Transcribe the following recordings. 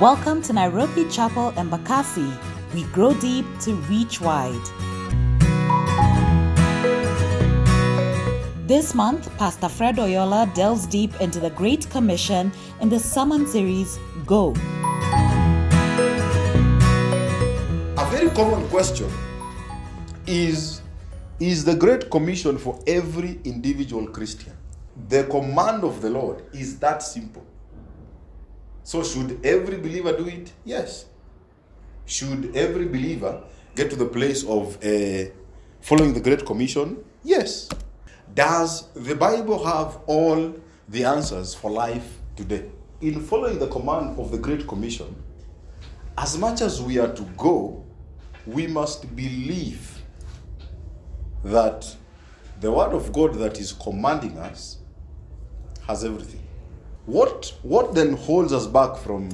Welcome to Nairobi Chapel Embakasi. We grow deep to reach wide. This month, Pastor Fred Oyola delves deep into the Great Commission in the sermon series Go. A very common question is Is the Great Commission for every individual Christian? The command of the Lord is that simple. So, should every believer do it? Yes. Should every believer get to the place of uh, following the Great Commission? Yes. Does the Bible have all the answers for life today? In following the command of the Great Commission, as much as we are to go, we must believe that the Word of God that is commanding us has everything. What, what then holds us back from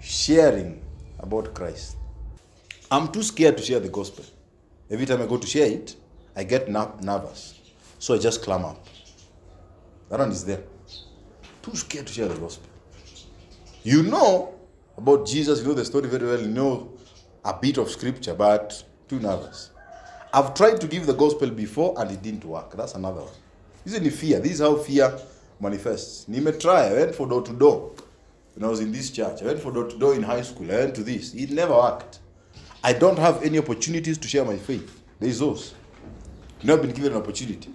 sharing about Christ? I'm too scared to share the gospel. Every time I go to share it, I get ner- nervous. So I just clam up. That one is there. Too scared to share the gospel. You know about Jesus, you know the story very well, you know a bit of scripture, but too nervous. I've tried to give the gospel before and it didn't work. That's another one. Isn't it fear? This is how fear manifests. Nime try. I went for door to door when I was in this church. I went for door to door in high school. I went to this. It never worked. I don't have any opportunities to share my faith. There is those. I've been given an opportunity.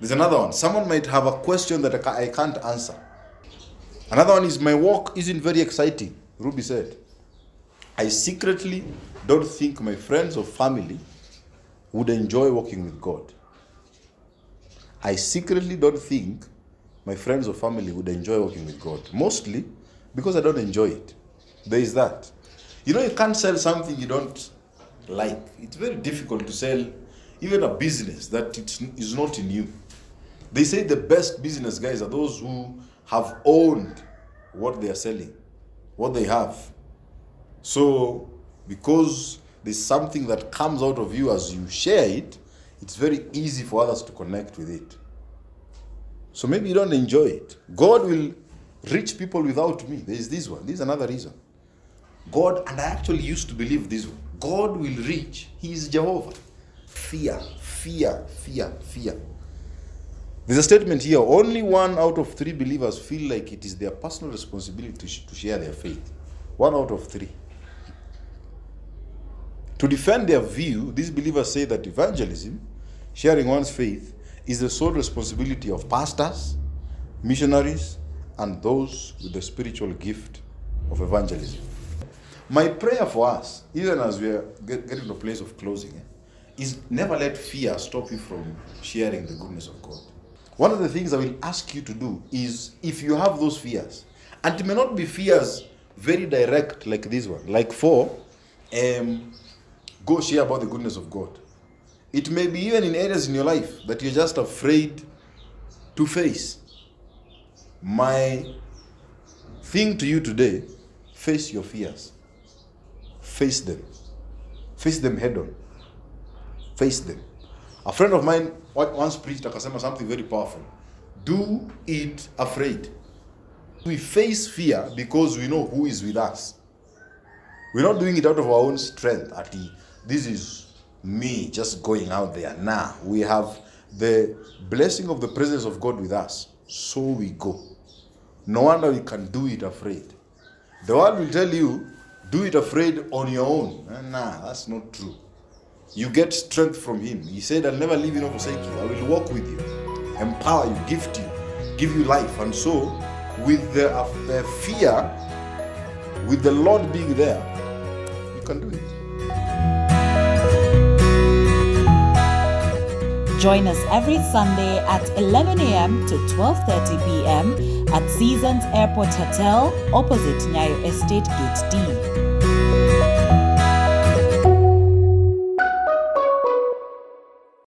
There's another one. Someone might have a question that I can't answer. Another one is my work isn't very exciting. Ruby said. I secretly don't think my friends or family would enjoy working with God. I secretly don't think my friends or family would enjoy working with God. Mostly because I don't enjoy it. There is that. You know, you can't sell something you don't like. It's very difficult to sell even a business that it's, is not in you. They say the best business guys are those who have owned what they are selling, what they have. So, because there's something that comes out of you as you share it, it's very easy for others to connect with it. So maybe you don't enjoy it. God will reach people without me. There is this one. This is another reason. God, and I actually used to believe this one. God will reach. He is Jehovah. Fear, fear, fear, fear. There's a statement here only one out of three believers feel like it is their personal responsibility to share their faith. One out of three. To defend their view, these believers say that evangelism, sharing one's faith, is the sole responsibility of pastors, missionaries, and those with the spiritual gift of evangelism. My prayer for us, even as we are getting to a place of closing, eh, is never let fear stop you from sharing the goodness of God. One of the things I will ask you to do is if you have those fears, and it may not be fears very direct like this one, like for um, go share about the goodness of God. It may be even in areas in your life that you're just afraid to face. My thing to you today face your fears, face them, face them head on, face them. A friend of mine once preached akasema something very powerful. Do it afraid. We face fear because we know who is with us. We're not doing it out of our own strength. At the, this is me just going out there. Nah, we have the blessing of the presence of God with us. So we go. No wonder we can do it afraid. The world will tell you, do it afraid on your own. Eh, Nah, that's not true. You get strength from Him. He said, I'll never leave you nor forsake you. I will walk with you, empower you, gift you, give you life. And so, with the, uh, the fear, with the Lord being there, you can do it. Join us every Sunday at 11 a.m. to 12:30 p.m. at Seasons Airport Hotel opposite Nyayo Estate Gate D.